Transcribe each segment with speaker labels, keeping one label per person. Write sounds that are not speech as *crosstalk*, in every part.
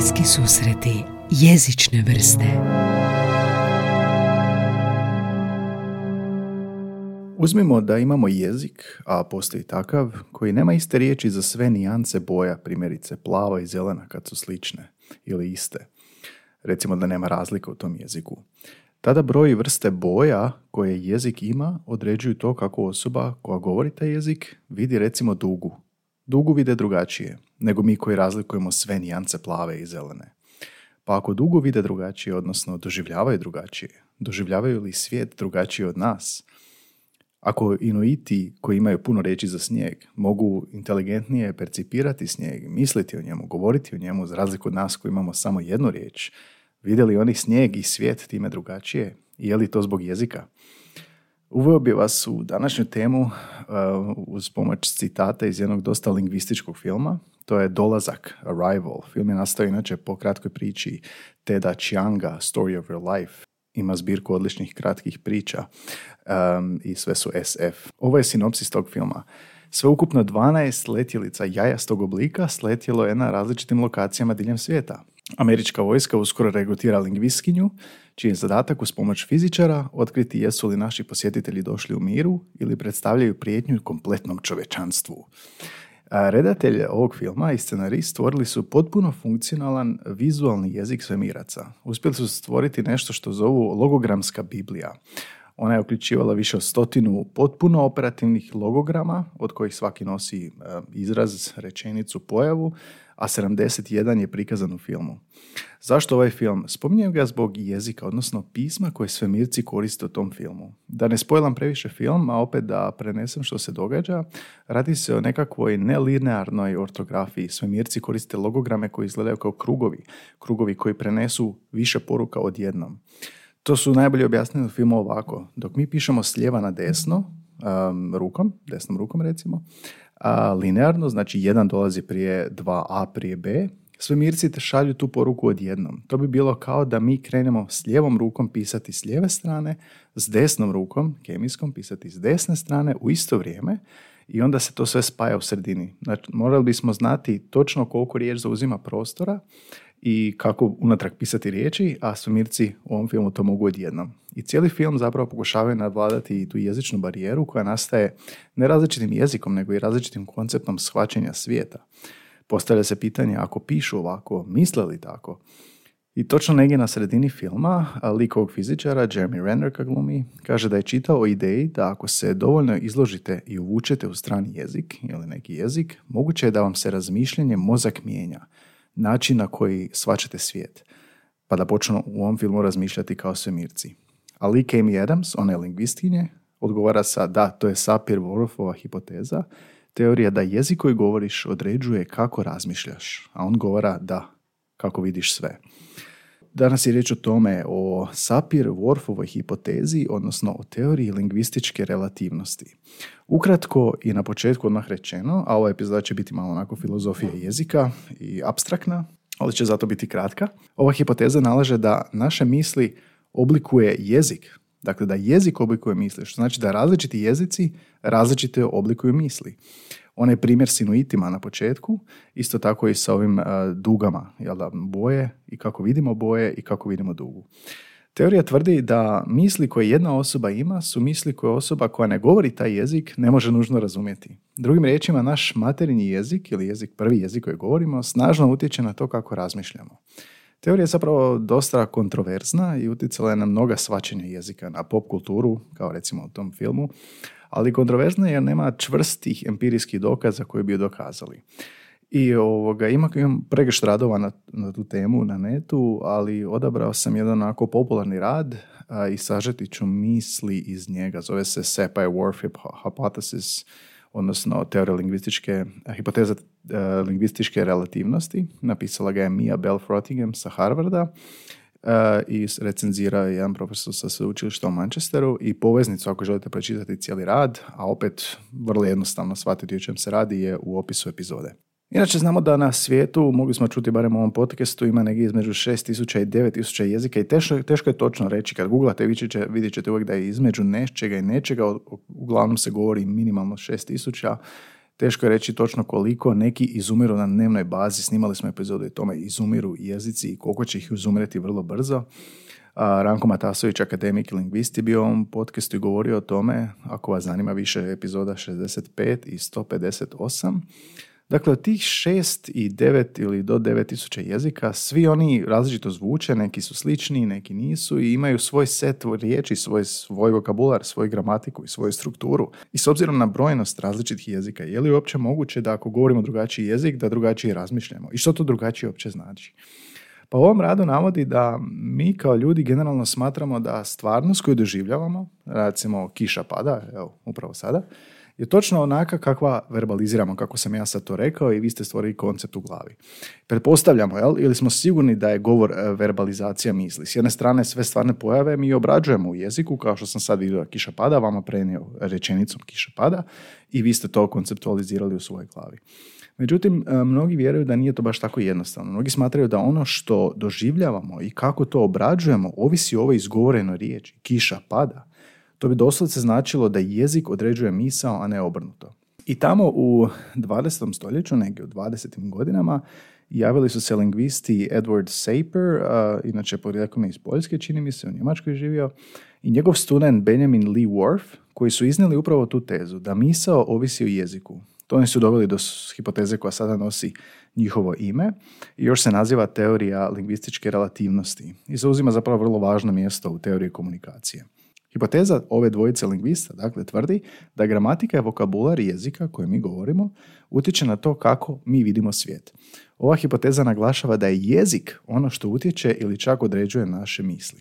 Speaker 1: Bliski susreti jezične vrste
Speaker 2: Uzmimo da imamo jezik, a postoji takav, koji nema iste riječi za sve nijance boja, primjerice plava i zelena kad su slične ili iste. Recimo da nema razlika u tom jeziku. Tada broj vrste boja koje jezik ima određuju to kako osoba koja govori taj jezik vidi recimo dugu. Dugu vide drugačije nego mi koji razlikujemo sve nijance plave i zelene. Pa ako dugu vide drugačije, odnosno doživljavaju drugačije, doživljavaju li svijet drugačije od nas? Ako inuiti koji imaju puno reći za snijeg mogu inteligentnije percipirati snijeg, misliti o njemu, govoriti o njemu za razliku od nas koji imamo samo jednu riječ, Vidjeli oni snijeg i svijet time drugačije? Je li to zbog jezika? Uveo bi vas u današnju temu uh, uz pomoć citata iz jednog dosta lingvističkog filma. To je Dolazak, Arrival. Film je nastao inače po kratkoj priči Teda Chianga, Story of Your Life. Ima zbirku odličnih kratkih priča um, i sve su SF. Ovo je sinopsis tog filma. Sveukupno 12 letjelica jajastog oblika sletjelo je na različitim lokacijama diljem svijeta. Američka vojska uskoro regrutira lingvistkinju, čiji je zadatak uz pomoć fizičara otkriti jesu li naši posjetitelji došli u miru ili predstavljaju prijetnju kompletnom čovečanstvu. Redatelj ovog filma i scenarist stvorili su potpuno funkcionalan vizualni jezik svemiraca. Uspjeli su stvoriti nešto što zovu logogramska biblija. Ona je uključivala više od stotinu potpuno operativnih logograma, od kojih svaki nosi izraz, rečenicu, pojavu, a 71 je prikazan u filmu. Zašto ovaj film? Spominjem ga zbog jezika, odnosno pisma koje svemirci koriste u tom filmu. Da ne spojlam previše film, a opet da prenesem što se događa, radi se o nekakvoj nelinearnoj ortografiji. Svemirci koriste logograme koji izgledaju kao krugovi, krugovi koji prenesu više poruka odjednom. To su najbolje objasnili u filmu ovako. Dok mi pišemo s lijeva na desno, um, rukom, desnom rukom recimo, a, linearno, znači jedan dolazi prije 2a prije b, svemirci te šalju tu poruku odjednom. To bi bilo kao da mi krenemo s lijevom rukom pisati s lijeve strane, s desnom rukom, kemijskom, pisati s desne strane u isto vrijeme i onda se to sve spaja u sredini. Znači, morali bismo znati točno koliko riječ zauzima prostora i kako unatrag pisati riječi, a svemirci u ovom filmu to mogu odjednom. I cijeli film zapravo pokušavaju nadvladati tu jezičnu barijeru koja nastaje ne različitim jezikom, nego i različitim konceptom shvaćanja svijeta. Postavlja se pitanje ako pišu ovako, misle li tako? I točno negdje na sredini filma, lik ovog fizičara, Jeremy Renner ka glumi, kaže da je čitao o ideji da ako se dovoljno izložite i uvučete u strani jezik ili neki jezik, moguće je da vam se razmišljanje mozak mijenja – način na koji svačate svijet, pa da počnu u ovom filmu razmišljati kao svemirci. A Lee Amy Adams, ona je lingvistinje, odgovara sa da, to je Sapir-Whorfova hipoteza, teorija da jezik koji govoriš određuje kako razmišljaš, a on govara da, kako vidiš sve. Danas je riječ o tome o Sapir-Whorfovoj hipotezi, odnosno o teoriji lingvističke relativnosti. Ukratko i na početku odmah rečeno, a ova epizoda će biti malo onako filozofija jezika i abstraktna, ali će zato biti kratka. Ova hipoteza nalaže da naše misli oblikuje jezik, dakle da jezik oblikuje misli, što znači da različiti jezici različite oblikuju misli onaj primjer sinuitima na početku, isto tako i sa ovim uh, dugama, jel da, boje i kako vidimo boje i kako vidimo dugu. Teorija tvrdi da misli koje jedna osoba ima su misli koje osoba koja ne govori taj jezik ne može nužno razumjeti. Drugim riječima, naš materinji jezik ili jezik, prvi jezik koji govorimo, snažno utječe na to kako razmišljamo. Teorija je zapravo dosta kontroverzna i utjecala je na mnoga svačenja jezika, na pop kulturu, kao recimo u tom filmu, ali kontroverzna je jer nema čvrstih empirijskih dokaza koji bi je dokazali. I ovoga, ima, imam pregršt radova na, na, tu temu na netu, ali odabrao sam jedan onako popularni rad a, i sažeti ću misli iz njega. Zove se Sepai Warfip Hypothesis, odnosno teorija lingvističke, hipoteza uh, lingvističke relativnosti. Napisala ga je Mia Bell Frottingham sa Harvarda i recenzira jedan profesor sa sveučilišta u Manchesteru i poveznicu ako želite pročitati cijeli rad, a opet vrlo jednostavno shvatiti o čem se radi je u opisu epizode. Inače znamo da na svijetu, mogli smo čuti barem u ovom podcastu, ima negdje između 6000 i 9000 jezika i teško, teško je točno reći. Kad googlate vidjet ćete uvijek da je između nečega i nečega, uglavnom se govori minimalno 6000, Teško je reći točno koliko neki izumiru na dnevnoj bazi. Snimali smo epizodu i tome izumiru jezici i koliko će ih izumirati vrlo brzo. Ranko Matasović, akademik i lingvist, je bio u ovom podcastu i govorio o tome, ako vas zanima više epizoda 65 i 158. Dakle, od tih šest i devet ili do devet tisuća jezika, svi oni različito zvuče, neki su slični, neki nisu i imaju svoj set riječi, svoj, svoj vokabular, svoju gramatiku i svoju strukturu. I s obzirom na brojnost različitih jezika, je li uopće moguće da ako govorimo drugačiji jezik, da drugačije razmišljamo? I što to drugačije uopće znači? Pa u ovom radu navodi da mi kao ljudi generalno smatramo da stvarnost koju doživljavamo, recimo kiša pada, evo upravo sada, je točno onaka kakva verbaliziramo, kako sam ja sad to rekao i vi ste stvorili koncept u glavi. Pretpostavljamo, jel, ili smo sigurni da je govor e, verbalizacija misli. S jedne strane sve stvarne pojave mi obrađujemo u jeziku, kao što sam sad vidio kiša pada, vama prenio rečenicom kiša pada i vi ste to konceptualizirali u svojoj glavi. Međutim, e, mnogi vjeruju da nije to baš tako jednostavno. Mnogi smatraju da ono što doživljavamo i kako to obrađujemo ovisi o ovoj izgovorenoj riječi. Kiša pada. To bi doslovce značilo da jezik određuje misao, a ne obrnuto. I tamo u 20. stoljeću, negdje u 20. godinama, javili su se lingvisti Edward Saper, uh, inače porijeklom iz Poljske, čini mi se, u Njemačkoj živio, i njegov student Benjamin Lee Worf, koji su iznijeli upravo tu tezu, da misao ovisi o jeziku. To oni su doveli do hipoteze koja sada nosi njihovo ime i još se naziva teorija lingvističke relativnosti i zauzima zapravo vrlo važno mjesto u teoriji komunikacije. Hipoteza ove dvojice lingvista dakle tvrdi da gramatika i vokabular jezika koje mi govorimo utječe na to kako mi vidimo svijet. Ova hipoteza naglašava da je jezik ono što utječe ili čak određuje naše misli.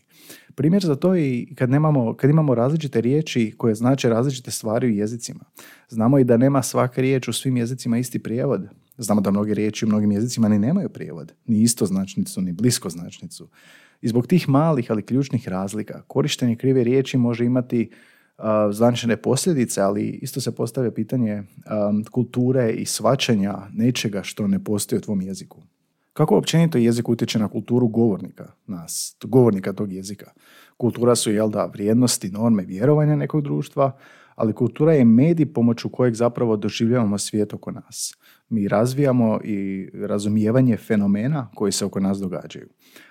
Speaker 2: Primjer za to je kad, nemamo, kad imamo različite riječi koje znače različite stvari u jezicima. Znamo i da nema svaka riječ u svim jezicima isti prijevod. Znamo da mnoge riječi u mnogim jezicima ni nemaju prijevod, ni isto značnicu, ni blisko značnicu. I zbog tih malih, ali ključnih razlika, korištenje krive riječi može imati uh, značajne posljedice, ali isto se postavlja pitanje kulture i svačanja nečega što ne postoji u tvom jeziku. Kako općenito jezik utječe na kulturu govornika, nas, govornika tog jezika? Kultura su, jel da, vrijednosti, norme, vjerovanja nekog društva, ali kultura je medij pomoću kojeg zapravo doživljavamo svijet oko nas. Mi razvijamo i razumijevanje fenomena koji se oko nas događaju.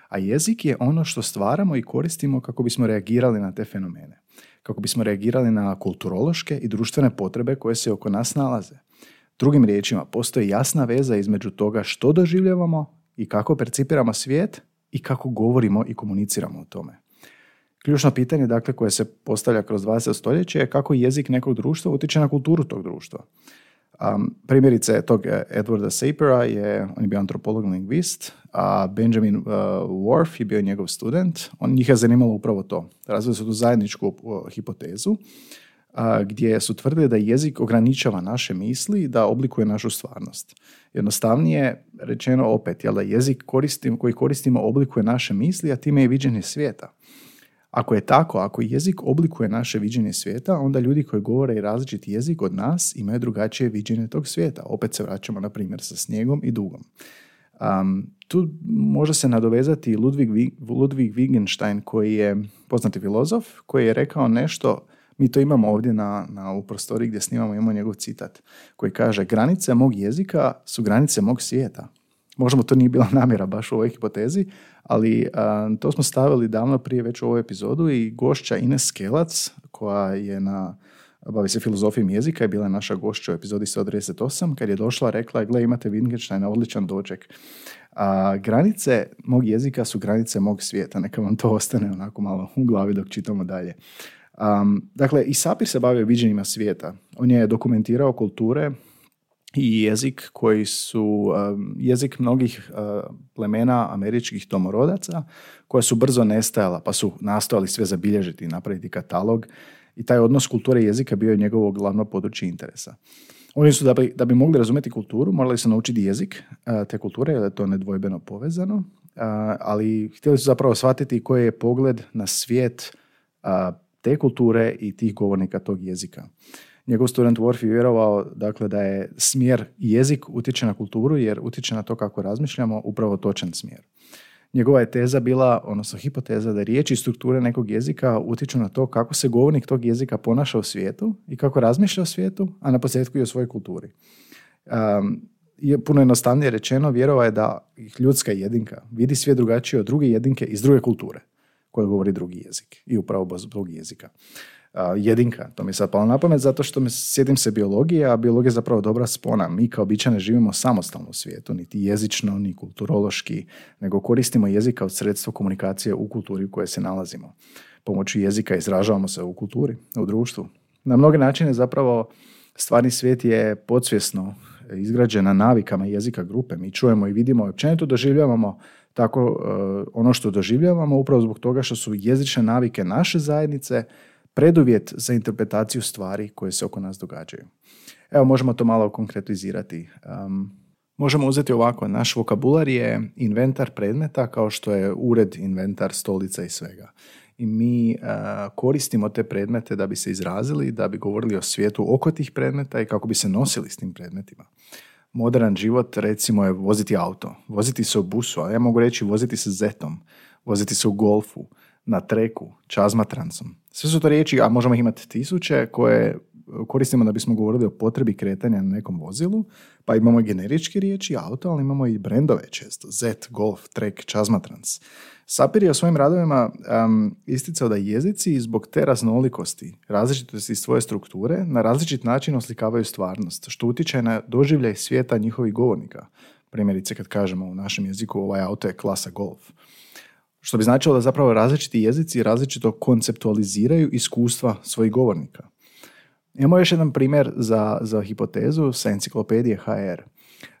Speaker 2: A jezik je ono što stvaramo i koristimo kako bismo reagirali na te fenomene. Kako bismo reagirali na kulturološke i društvene potrebe koje se oko nas nalaze. Drugim riječima, postoji jasna veza između toga što doživljavamo i kako percipiramo svijet i kako govorimo i komuniciramo o tome. Ključno pitanje dakle, koje se postavlja kroz 20. stoljeće je kako jezik nekog društva utječe na kulturu tog društva. Um, primjerice tog e, Edwarda Sapera je, on je bio antropolog lingvist, a Benjamin uh, Worf je bio njegov student. On njih je zanimalo upravo to. Razvili su tu zajedničku uh, hipotezu gdje su tvrdili da jezik ograničava naše misli da oblikuje našu stvarnost. Jednostavnije rečeno opet, jel da jezik koristimo, koji koristimo oblikuje naše misli, a time je viđenje svijeta. Ako je tako, ako jezik oblikuje naše viđenje svijeta, onda ljudi koji govore i različiti jezik od nas imaju drugačije viđenje tog svijeta. Opet se vraćamo na primjer sa snijegom i dugom. Um, tu može se nadovezati Ludwig, Ludwig Wittgenstein koji je poznati filozof, koji je rekao nešto mi to imamo ovdje na, na u prostoriji gdje snimamo, imamo njegov citat koji kaže granice mog jezika su granice mog svijeta. Možemo to nije bila namjera baš u ovoj hipotezi, ali to smo stavili davno prije već u ovu epizodu i gošća Ines Skelac koja je na bavi se filozofijom jezika je bila naša gošća u epizodi 138 kad je došla rekla gle imate Wittgensteina odličan doček a, granice mog jezika su granice mog svijeta neka vam to ostane onako malo u glavi dok čitamo dalje Um, dakle, i Sapir se bavio viđenjima svijeta. On je dokumentirao kulture i jezik koji su jezik mnogih uh, plemena američkih domorodaca koja su brzo nestajala pa su nastojali sve zabilježiti i napraviti katalog i taj odnos kulture i jezika bio je njegovo glavno područje interesa. Oni su da bi, da bi mogli razumjeti kulturu morali su naučiti jezik uh, te kulture jer je to nedvojbeno povezano, uh, ali htjeli su zapravo shvatiti koji je pogled na svijet te kulture i tih govornika tog jezika. Njegov student Worf je vjerovao dakle, da je smjer jezik utječe na kulturu jer utječe na to kako razmišljamo upravo točan smjer. Njegova je teza bila, odnosno hipoteza, da riječi i strukture nekog jezika utječu na to kako se govornik tog jezika ponaša u svijetu i kako razmišlja o svijetu, a na posljedku i o svojoj kulturi. Um, je puno jednostavnije rečeno, vjerova je da ljudska jedinka vidi svijet drugačije od druge jedinke iz druge kulture koja govori drugi jezik i upravo zbog jezika jedinka. To mi je sad palo na pamet zato što me sjedim se biologije, a biologija je zapravo dobra spona. Mi kao bića ne živimo samostalno u svijetu, niti jezično, ni kulturološki, nego koristimo jezik kao sredstvo komunikacije u kulturi u kojoj se nalazimo. Pomoću jezika izražavamo se u kulturi, u društvu. Na mnoge načine zapravo stvarni svijet je podsvjesno izgrađen na navikama jezika grupe. Mi čujemo i vidimo i općenito doživljavamo tako uh, ono što doživljavamo upravo zbog toga što su jezične navike naše zajednice preduvjet za interpretaciju stvari koje se oko nas događaju. Evo, možemo to malo konkretizirati. Um, možemo uzeti ovako, naš vokabular je inventar predmeta kao što je ured, inventar, stolica i svega. I mi uh, koristimo te predmete da bi se izrazili, da bi govorili o svijetu oko tih predmeta i kako bi se nosili s tim predmetima. Modern život, recimo, je voziti auto, voziti se u busu, a ja mogu reći voziti se zetom, voziti se u golfu, na treku, čazmatrancom. Sve su to riječi, a možemo ih imati tisuće, koje koristimo da bismo govorili o potrebi kretanja na nekom vozilu, pa imamo i generičke riječi, auto, ali imamo i brendove često, Z, Golf, Trek, Čazmatrans. Sapir je o svojim radovima um, isticao da jezici zbog te raznolikosti, različitosti svoje strukture, na različit način oslikavaju stvarnost, što utječe na doživljaj svijeta njihovih govornika. Primjerice kad kažemo u našem jeziku ovaj auto je klasa Golf. Što bi značilo da zapravo različiti jezici različito konceptualiziraju iskustva svojih govornika. Imamo još jedan primjer za, za hipotezu sa enciklopedije HR.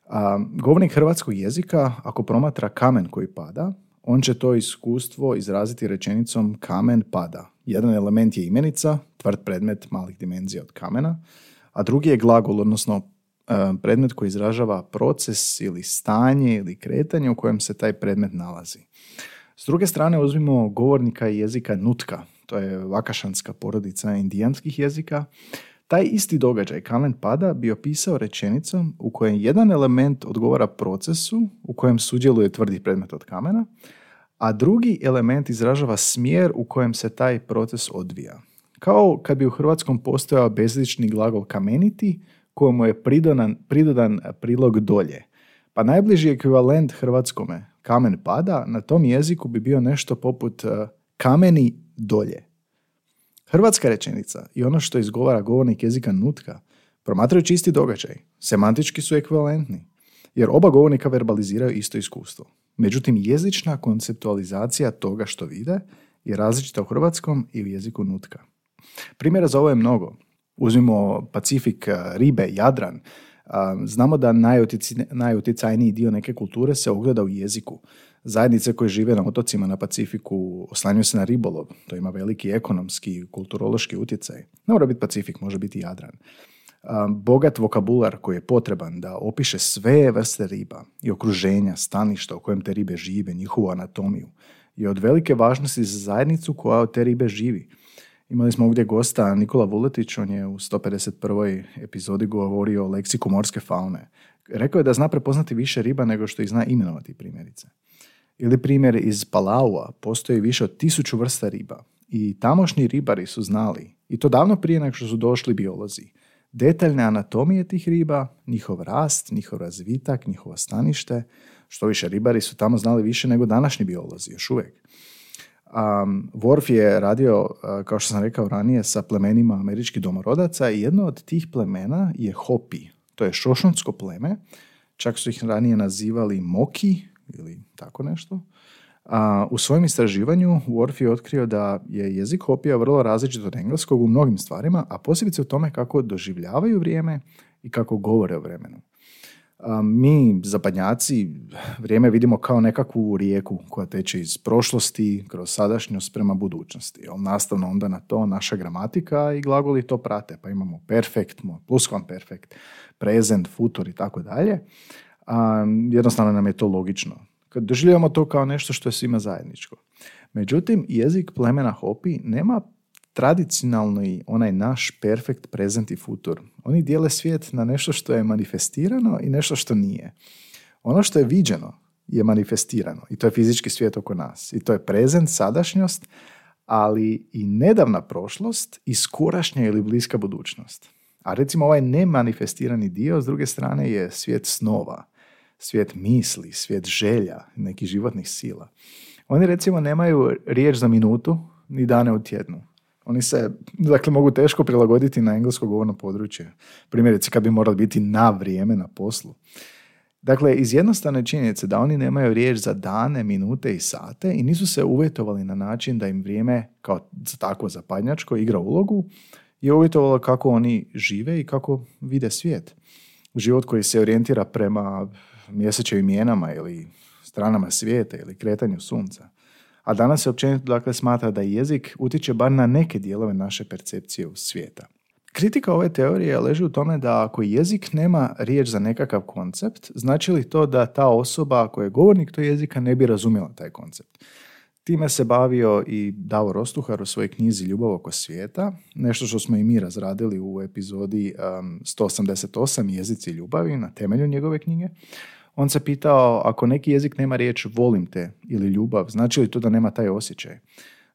Speaker 2: A, govornik hrvatskog jezika, ako promatra kamen koji pada, on će to iskustvo izraziti rečenicom kamen pada. Jedan element je imenica, tvrd predmet malih dimenzija od kamena, a drugi je glagol, odnosno predmet koji izražava proces ili stanje ili kretanje u kojem se taj predmet nalazi. S druge strane uzmimo govornika jezika Nutka, to je vakašanska porodica indijanskih jezika. Taj isti događaj, kamen pada, bi opisao rečenicom u kojem jedan element odgovara procesu u kojem sudjeluje tvrdi predmet od kamena, a drugi element izražava smjer u kojem se taj proces odvija. Kao kad bi u hrvatskom postojao bezlični glagol kameniti, kojemu je pridodan, pridodan prilog dolje. Pa najbliži ekvivalent hrvatskome kamen pada, na tom jeziku bi bio nešto poput e, kameni dolje. Hrvatska rečenica i ono što izgovara govornik jezika nutka promatraju čisti događaj, semantički su ekvivalentni, jer oba govornika verbaliziraju isto iskustvo. Međutim, jezična konceptualizacija toga što vide je različita u hrvatskom i u jeziku nutka. Primjera za ovo je mnogo. Uzmimo Pacifik, e, ribe, Jadran, Znamo da najutjecajniji dio neke kulture se ogleda u jeziku. Zajednice koje žive na otocima na Pacifiku oslanjuju se na ribolov. To ima veliki ekonomski i kulturološki utjecaj. Ne mora biti Pacifik, može biti Jadran. Bogat vokabular koji je potreban da opiše sve vrste riba i okruženja, staništa u kojem te ribe žive, njihovu anatomiju je od velike važnosti za zajednicu koja od te ribe živi. Imali smo ovdje gosta Nikola Vuletić, on je u 151. epizodi govorio o leksiku morske faune. Rekao je da zna prepoznati više riba nego što ih zna imenovati primjerice. Ili primjer iz Palaua, postoji više od tisuću vrsta riba i tamošnji ribari su znali, i to davno prije nego što su došli biolozi, detaljne anatomije tih riba, njihov rast, njihov razvitak, njihovo stanište, što više ribari su tamo znali više nego današnji biolozi, još uvijek. Um, Worf je radio, kao što sam rekao ranije, sa plemenima američkih domorodaca i jedno od tih plemena je Hopi. To je šošonsko pleme. Čak su ih ranije nazivali Moki ili tako nešto. A, u svojem istraživanju Worf je otkrio da je jezik Hopija vrlo različit od engleskog u mnogim stvarima, a posebice u tome kako doživljavaju vrijeme i kako govore o vremenu mi, zapadnjaci, vrijeme vidimo kao nekakvu rijeku koja teče iz prošlosti, kroz sadašnjost prema budućnosti. Nastavno onda na to naša gramatika i glagoli to prate. Pa imamo perfekt, present, futur i tako dalje. Jednostavno nam je to logično. Kad doživljavamo to kao nešto što je svima zajedničko. Međutim, jezik plemena Hopi nema tradicionalni onaj naš perfekt prezent i futur. Oni dijele svijet na nešto što je manifestirano i nešto što nije. Ono što je viđeno je manifestirano i to je fizički svijet oko nas. I to je prezent, sadašnjost, ali i nedavna prošlost i skorašnja ili bliska budućnost. A recimo ovaj nemanifestirani dio s druge strane je svijet snova, svijet misli, svijet želja, nekih životnih sila. Oni recimo nemaju riječ za minutu ni dane u tjednu. Oni se, dakle, mogu teško prilagoditi na englesko govorno područje. Primjerice, kad bi morali biti na vrijeme na poslu. Dakle, iz jednostavne činjenice da oni nemaju riječ za dane, minute i sate i nisu se uvjetovali na način da im vrijeme kao takvo zapadnjačko igra ulogu, je uvjetovalo kako oni žive i kako vide svijet. Život koji se orijentira prema mjesečevim mijenama ili stranama svijeta ili kretanju sunca. A danas se općenito dakle, smatra da jezik utječe bar na neke dijelove naše percepcije u svijeta. Kritika ove teorije leži u tome da ako jezik nema riječ za nekakav koncept, znači li to da ta osoba koja je govornik tog jezika ne bi razumjela taj koncept. Time se bavio i Davor Rostuhar u svojoj knjizi Ljubav oko svijeta, nešto što smo i mi razradili u epizodi um, 188 Jezici ljubavi na temelju njegove knjige. On se pitao, ako neki jezik nema riječ volim te ili ljubav, znači li to da nema taj osjećaj?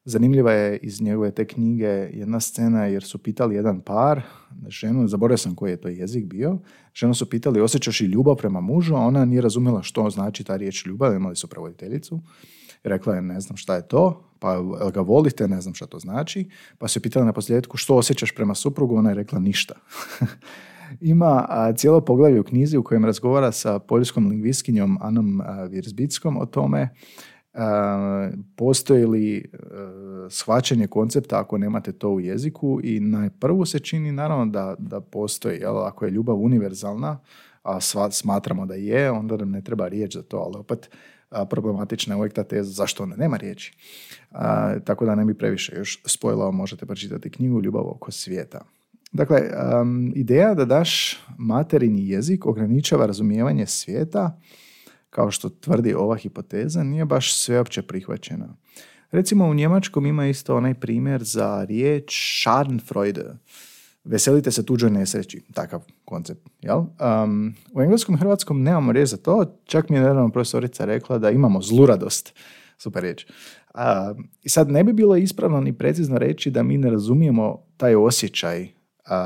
Speaker 2: Zanimljiva je iz njegove te knjige jedna scena jer su pitali jedan par, ženu, zaboravio sam koji je to jezik bio, ženu su pitali osjećaš li ljubav prema mužu, a ona nije razumjela što znači ta riječ ljubav, imali su prevoditeljicu. Rekla je ne znam šta je to, pa ga volite, ne znam šta to znači, pa su je pitali na posljedku što osjećaš prema suprugu, ona je rekla ništa. *laughs* Ima cijelo poglavlje u knjizi u kojem razgovara sa poljskom lingvistkinjom Anom Virzbickom o tome postoji li shvaćanje koncepta ako nemate to u jeziku i na prvu se čini naravno da, da postoji, jel, ako je ljubav univerzalna, a smatramo da je, onda nam ne treba riječ za to, ali opet problematična je uvijek ta teza zašto ona nema riječi. tako da ne bi previše još spojlao, možete pročitati knjigu Ljubav oko svijeta. Dakle, ideja da daš materini jezik ograničava razumijevanje svijeta kao što tvrdi ova hipoteza, nije baš sveopće prihvaćena. Recimo u Njemačkom ima isto onaj primjer za riječ Schadenfreude. Veselite se tuđoj nesreći, takav koncept. Jel? Um, u engleskom i hrvatskom nemamo riječ za to, čak mi je nedavno profesorica rekla da imamo zluradost. Super riječ. I sad ne bi bilo ispravno ni precizno reći da mi ne razumijemo taj osjećaj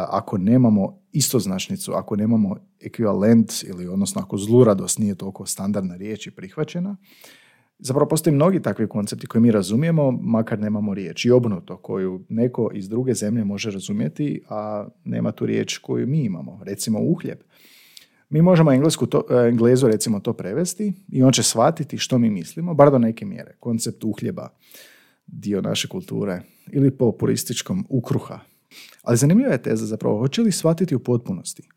Speaker 2: ako nemamo istoznačnicu, ako nemamo ekvivalent ili odnosno ako zluradost nije toliko standardna riječ i prihvaćena, zapravo postoji mnogi takvi koncepti koje mi razumijemo, makar nemamo riječ. I obrnuto, koju neko iz druge zemlje može razumjeti, a nema tu riječ koju mi imamo. Recimo uhljeb. Mi možemo englesku to, e, englezu recimo to prevesti i on će shvatiti što mi mislimo, bar do neke mjere. Koncept uhljeba, dio naše kulture ili po purističkom ukruha, ali zanimljiva je teza zapravo, hoće li shvatiti u potpunosti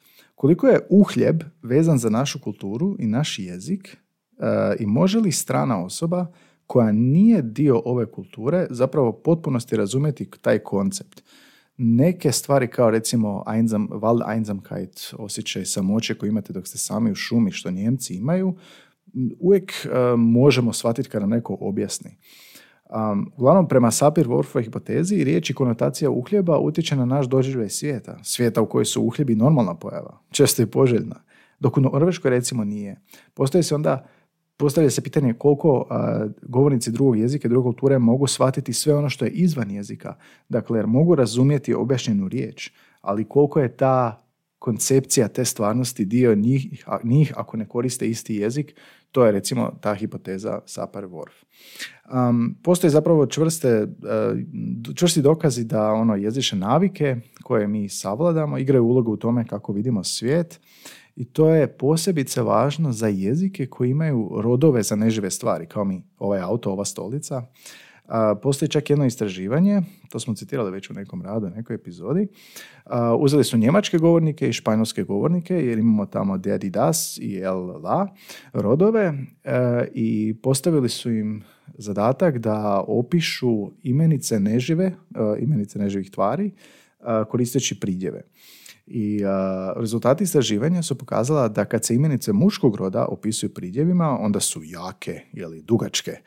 Speaker 2: koliko je uhljeb vezan za našu kulturu i naš jezik e, i može li strana osoba koja nije dio ove kulture zapravo potpunosti razumjeti taj koncept. Neke stvari kao recimo einsam, Wald Einsamkeit, osjećaj samoće koji imate dok ste sami u šumi što Njemci imaju, uvijek e, možemo shvatiti kada nam neko objasni. Um, uglavnom, prema Sapir-Whorfovoj hipotezi, riječ i konotacija uhljeba utječe na naš doživljaj svijeta. Svijeta u kojoj su uhljebi normalna pojava, često i poželjna. Dok u Norveškoj recimo nije. Postoji se onda Postavlja se pitanje koliko govornici drugog jezika i druge kulture mogu shvatiti sve ono što je izvan jezika. Dakle, jer mogu razumjeti objašnjenu riječ, ali koliko je ta koncepcija te stvarnosti dio njih, njih ako ne koriste isti jezik, to je recimo ta hipoteza Sapar-Whorf. Um, postoje zapravo čvrste, uh, čvrsti dokazi da ono jezične navike koje mi savladamo igraju ulogu u tome kako vidimo svijet i to je posebice važno za jezike koji imaju rodove za nežive stvari, kao mi ovaj auto, ova stolica. Postoji čak jedno istraživanje, to smo citirali već u nekom radu, nekoj epizodi. Uzeli su njemačke govornike i španjolske govornike, jer imamo tamo Dedi das i el la rodove i postavili su im zadatak da opišu imenice nežive, imenice neživih tvari, koristeći pridjeve. I rezultati istraživanja su pokazala da kad se imenice muškog roda opisuju pridjevima, onda su jake ili dugačke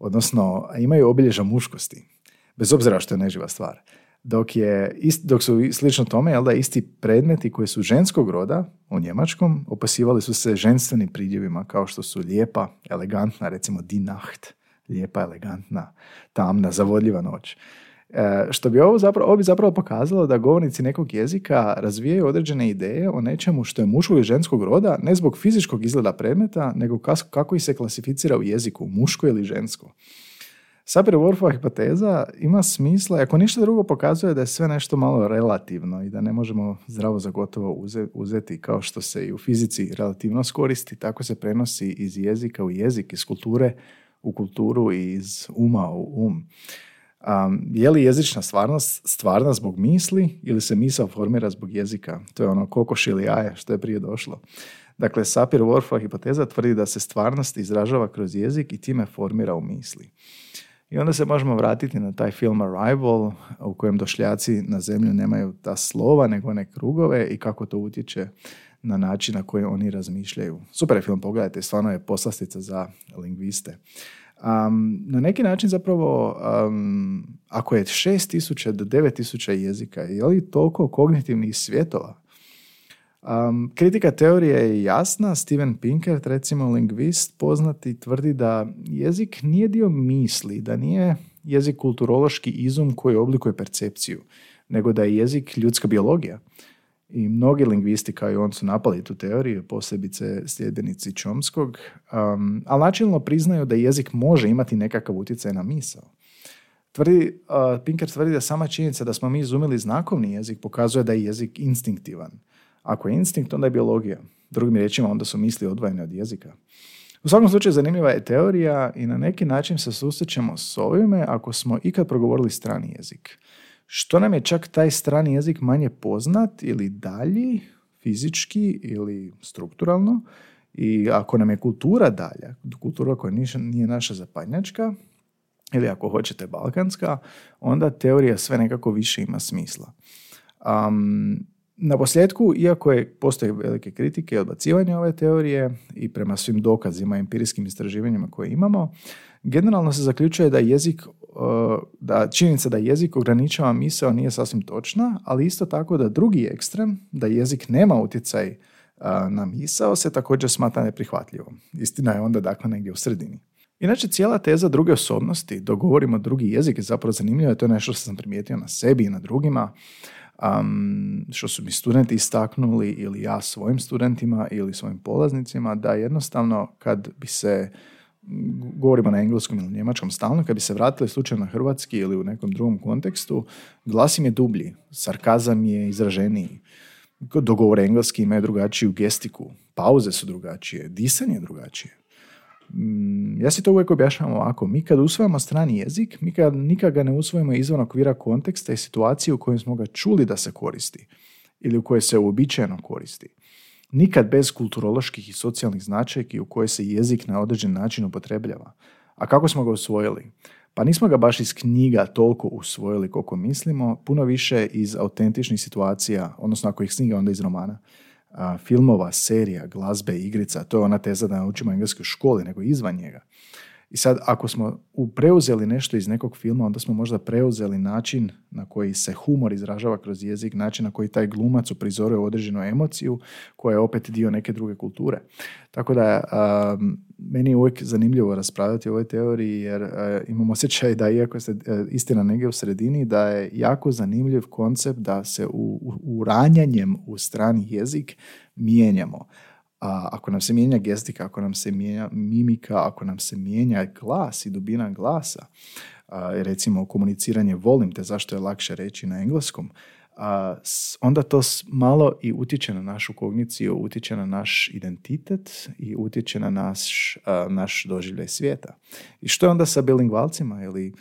Speaker 2: odnosno imaju obilježa muškosti, bez obzira što je neživa stvar. Dok, je, dok su slično tome, jel da, isti predmeti koji su ženskog roda u njemačkom opisivali su se ženstvenim pridjevima kao što su lijepa, elegantna, recimo die Nacht, lijepa, elegantna, tamna, zavodljiva noć. E, što bi ovo zapravo, ovo bi zapravo pokazalo da govornici nekog jezika razvijaju određene ideje o nečemu što je muškog i ženskog roda, ne zbog fizičkog izgleda predmeta, nego kako ih se klasificira u jeziku, muško ili žensko. Sapir-Whorfova hipoteza ima smisla, ako ništa drugo pokazuje da je sve nešto malo relativno i da ne možemo zdravo za gotovo uzeti kao što se i u fizici relativno koristi, tako se prenosi iz jezika u jezik, iz kulture u kulturu i iz uma u um. Um, je li jezična stvarnost stvarna zbog misli ili se misao formira zbog jezika? To je ono kokoš ili jaje što je prije došlo. Dakle, Sapir-Whorfova hipoteza tvrdi da se stvarnost izražava kroz jezik i time formira u misli. I onda se možemo vratiti na taj film Arrival u kojem došljaci na zemlju nemaju ta slova nego one krugove i kako to utječe na način na koji oni razmišljaju. Super je film, pogledajte, stvarno je poslastica za lingviste. Um, na neki način zapravo, um, ako je 6000 do 9000 jezika, je li toliko kognitivnih svjetova? Um, kritika teorije je jasna. Steven Pinkert, recimo lingvist, poznati, tvrdi da jezik nije dio misli, da nije jezik kulturološki izum koji oblikuje percepciju, nego da je jezik ljudska biologija. I mnogi lingvisti kao i on su napali tu teoriju, posebice sljedbenici Čomskog, um, ali načelno priznaju da jezik može imati nekakav utjecaj na misao. Tvrdi, uh, Pinker tvrdi da sama činjenica da smo mi izumili znakovni jezik pokazuje da je jezik instinktivan. Ako je instinkt, onda je biologija. Drugim riječima, onda su misli odvojene od jezika. U svakom slučaju zanimljiva je teorija i na neki način se susrećemo s ovime ako smo ikad progovorili strani jezik. Što nam je čak taj strani jezik manje poznat ili dalji, fizički ili strukturalno, i ako nam je kultura dalja, kultura koja nije naša zapadnjačka, ili ako hoćete balkanska, onda teorija sve nekako više ima smisla. Um, na posljedku, iako je, postoje velike kritike i odbacivanje ove teorije i prema svim dokazima empirijskim istraživanjima koje imamo, generalno se zaključuje da jezik, da činjenica da jezik ograničava misao nije sasvim točna, ali isto tako da drugi ekstrem, da jezik nema utjecaj na misao, se također smatra neprihvatljivom. Istina je onda dakle negdje u sredini. Inače, cijela teza druge osobnosti, dogovorimo drugi jezik, je zapravo zanimljivo, to je nešto što sam primijetio na sebi i na drugima um, što su mi studenti istaknuli ili ja svojim studentima ili svojim polaznicima, da jednostavno kad bi se govorimo na engleskom ili njemačkom stalno, kad bi se vratili slučajno na hrvatski ili u nekom drugom kontekstu, glas im je dublji, sarkazam je izraženiji, dogovor engleski imaju drugačiju gestiku, pauze su drugačije, disanje je drugačije. Mm, ja si to uvijek objašnjavam ovako. Mi kad usvojimo strani jezik, mi kad nikad ga ne usvojimo izvan okvira konteksta i situacije u kojoj smo ga čuli da se koristi ili u kojoj se uobičajeno koristi. Nikad bez kulturoloških i socijalnih značajki u kojoj se jezik na određen način upotrebljava. A kako smo ga usvojili? Pa nismo ga baš iz knjiga toliko usvojili koliko mislimo, puno više iz autentičnih situacija, odnosno ako ih knjiga onda iz romana filmova, serija, glazbe, igrica, to je ona teza da naučimo engleski u školi, nego izvan njega. I sad, ako smo preuzeli nešto iz nekog filma, onda smo možda preuzeli način na koji se humor izražava kroz jezik, način na koji taj glumac uprizoruje određenu emociju koja je opet dio neke druge kulture. Tako da, meni je uvijek zanimljivo raspravljati o ovoj teoriji jer imam osjećaj da iako se uh, istina negdje u sredini, da je jako zanimljiv koncept da se u, u u strani jezik mijenjamo. A ako nam se mijenja gestika, ako nam se mijenja mimika, ako nam se mijenja glas i dubina glasa, a, recimo komuniciranje volim te zašto je lakše reći na engleskom, a, onda to malo i utječe na našu kogniciju, utječe na naš identitet i utječe na naš, naš doživljaj svijeta. I što je onda sa bilingvalcima ili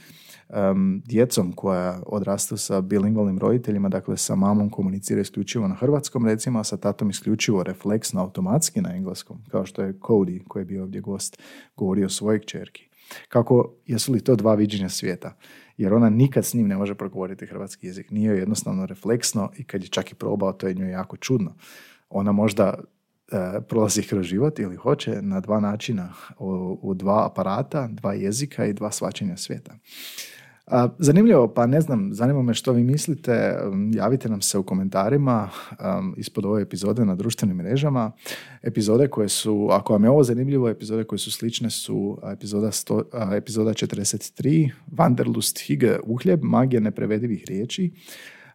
Speaker 2: um, djecom koja odrastu sa bilingvalnim roditeljima, dakle sa mamom komunicira isključivo na hrvatskom, recimo, a sa tatom isključivo refleksno, automatski na engleskom, kao što je Cody, koji je bio ovdje gost, govorio svojeg čerki. Kako, jesu li to dva viđenja svijeta? Jer ona nikad s njim ne može progovoriti hrvatski jezik. Nije jednostavno refleksno i kad je čak i probao, to je njoj jako čudno. Ona možda e, prolazi kroz život ili hoće na dva načina, u, u dva aparata, dva jezika i dva svačanja svijeta. Zanimljivo, pa ne znam, zanima me što vi mislite, javite nam se u komentarima ispod ove epizode na društvenim mrežama. Epizode koje su, ako vam je ovo zanimljivo, epizode koje su slične su epizoda, sto, epizoda 43, Wanderlust Hige uhljeb, magija neprevedivih riječi,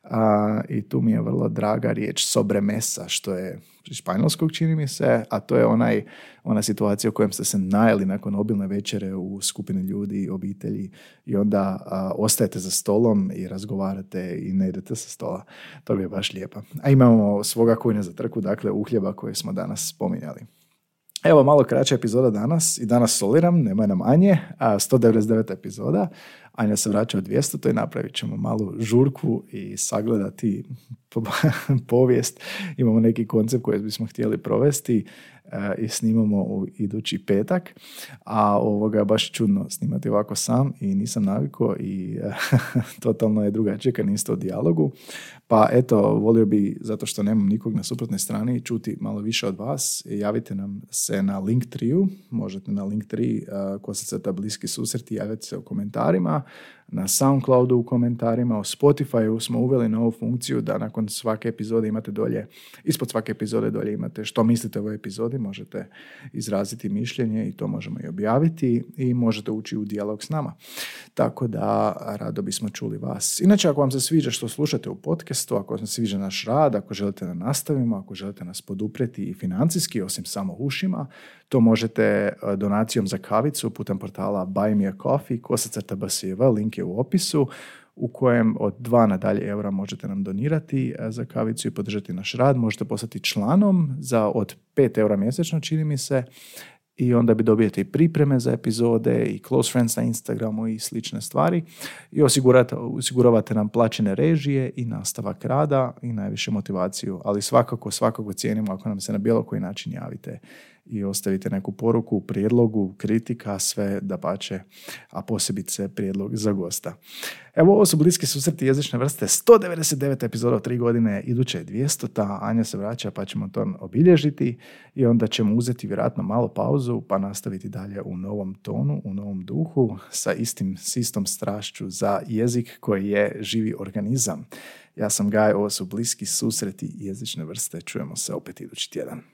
Speaker 2: a, I tu mi je vrlo draga riječ sobremesa, što je španjolskog čini mi se, a to je onaj, ona situacija u kojem ste se najeli nakon obilne večere u skupini ljudi, obitelji i onda ostajete za stolom i razgovarate i ne idete sa stola. To bi je baš lijepa. A imamo svoga za trku, dakle uhljeba koje smo danas spominjali. Evo malo kraća epizoda danas i danas soliram, nema nam Anje, a 199 epizoda. Anja se vraća u 200, i napravit ćemo malu žurku i sagledati *laughs* povijest. Imamo neki koncept koji bismo htjeli provesti i snimamo u idući petak, a ovoga je baš čudno snimati ovako sam i nisam naviko i e, *laughs* totalno je drugačije kad niste u dijalogu. Pa eto, volio bi, zato što nemam nikog na suprotnoj strani, čuti malo više od vas. Javite nam se na Linktree, možete na Linktree uh, kosacata bliski susreti, javite se u komentarima, na Soundcloudu u komentarima, u Spotify smo uveli novu funkciju da nakon svake epizode imate dolje, ispod svake epizode dolje imate što mislite o ovoj epizodi, možete izraziti mišljenje i to možemo i objaviti i možete ući u dijalog s nama. Tako da rado bismo čuli vas. Inače, ako vam se sviđa što slušate u podcastu, ako vam se sviđa naš rad, ako želite da nastavimo, ako želite nas poduprijeti i financijski, osim samo ušima, to možete e, donacijom za kavicu putem portala Buy Me a Coffee, link je u opisu u kojem od 2 na dalje eura možete nam donirati e, za kavicu i podržati naš rad. Možete postati članom za od 5 eura mjesečno, čini mi se, i onda bi dobijete i pripreme za epizode i close friends na Instagramu i slične stvari i osiguravate nam plaćene režije i nastavak rada i najviše motivaciju, ali svakako, svakako cijenimo ako nam se na bilo koji način javite i ostavite neku poruku, prijedlogu, kritika, sve da pače, a posebice prijedlog za gosta. Evo, ovo su bliski susreti jezične vrste, 199 epizoda tri godine, iduće je 200, ta Anja se vraća pa ćemo to obilježiti i onda ćemo uzeti vjerojatno malo pauzu pa nastaviti dalje u novom tonu, u novom duhu, sa istim, s strašću za jezik koji je živi organizam. Ja sam Gaj, ovo su bliski susreti jezične vrste, čujemo se opet idući tjedan.